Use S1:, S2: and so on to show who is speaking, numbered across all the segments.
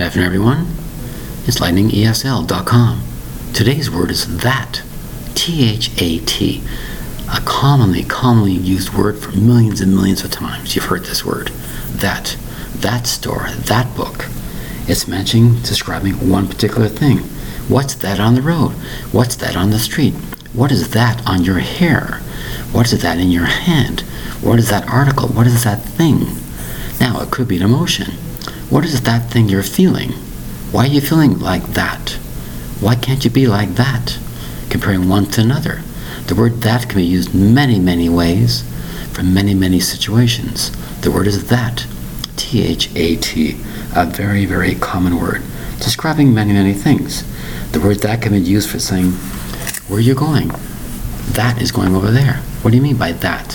S1: Good afternoon, everyone. It's lightningesl.com. Today's word is that. T H A T. A commonly, commonly used word for millions and millions of times. You've heard this word. That. That store. That book. It's mentioning, describing one particular thing. What's that on the road? What's that on the street? What is that on your hair? What is that in your hand? What is that article? What is that thing? Now, it could be an emotion. What is that thing you're feeling? Why are you feeling like that? Why can't you be like that? Comparing one to another. The word that can be used many, many ways for many, many situations. The word is that. T H A T. A very, very common word describing many, many things. The word that can be used for saying, Where are you going? That is going over there. What do you mean by that?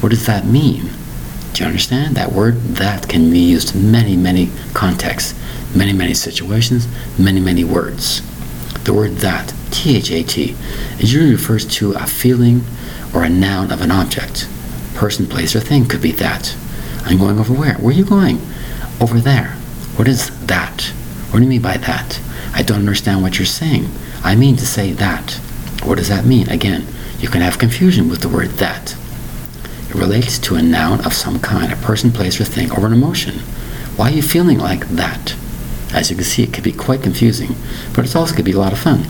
S1: What does that mean? Do you understand? That word that can be used in many, many contexts, many, many situations, many, many words. The word that, T H A T, usually refers to a feeling or a noun of an object. Person, place, or thing could be that. I'm going over where? Where are you going? Over there. What is that? What do you mean by that? I don't understand what you're saying. I mean to say that. What does that mean? Again, you can have confusion with the word that. Relates to a noun of some kind, a person, place, or thing, or an emotion. Why are you feeling like that? As you can see, it can be quite confusing, but it also can be a lot of fun.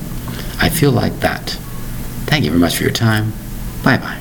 S1: I feel like that. Thank you very much for your time. Bye bye.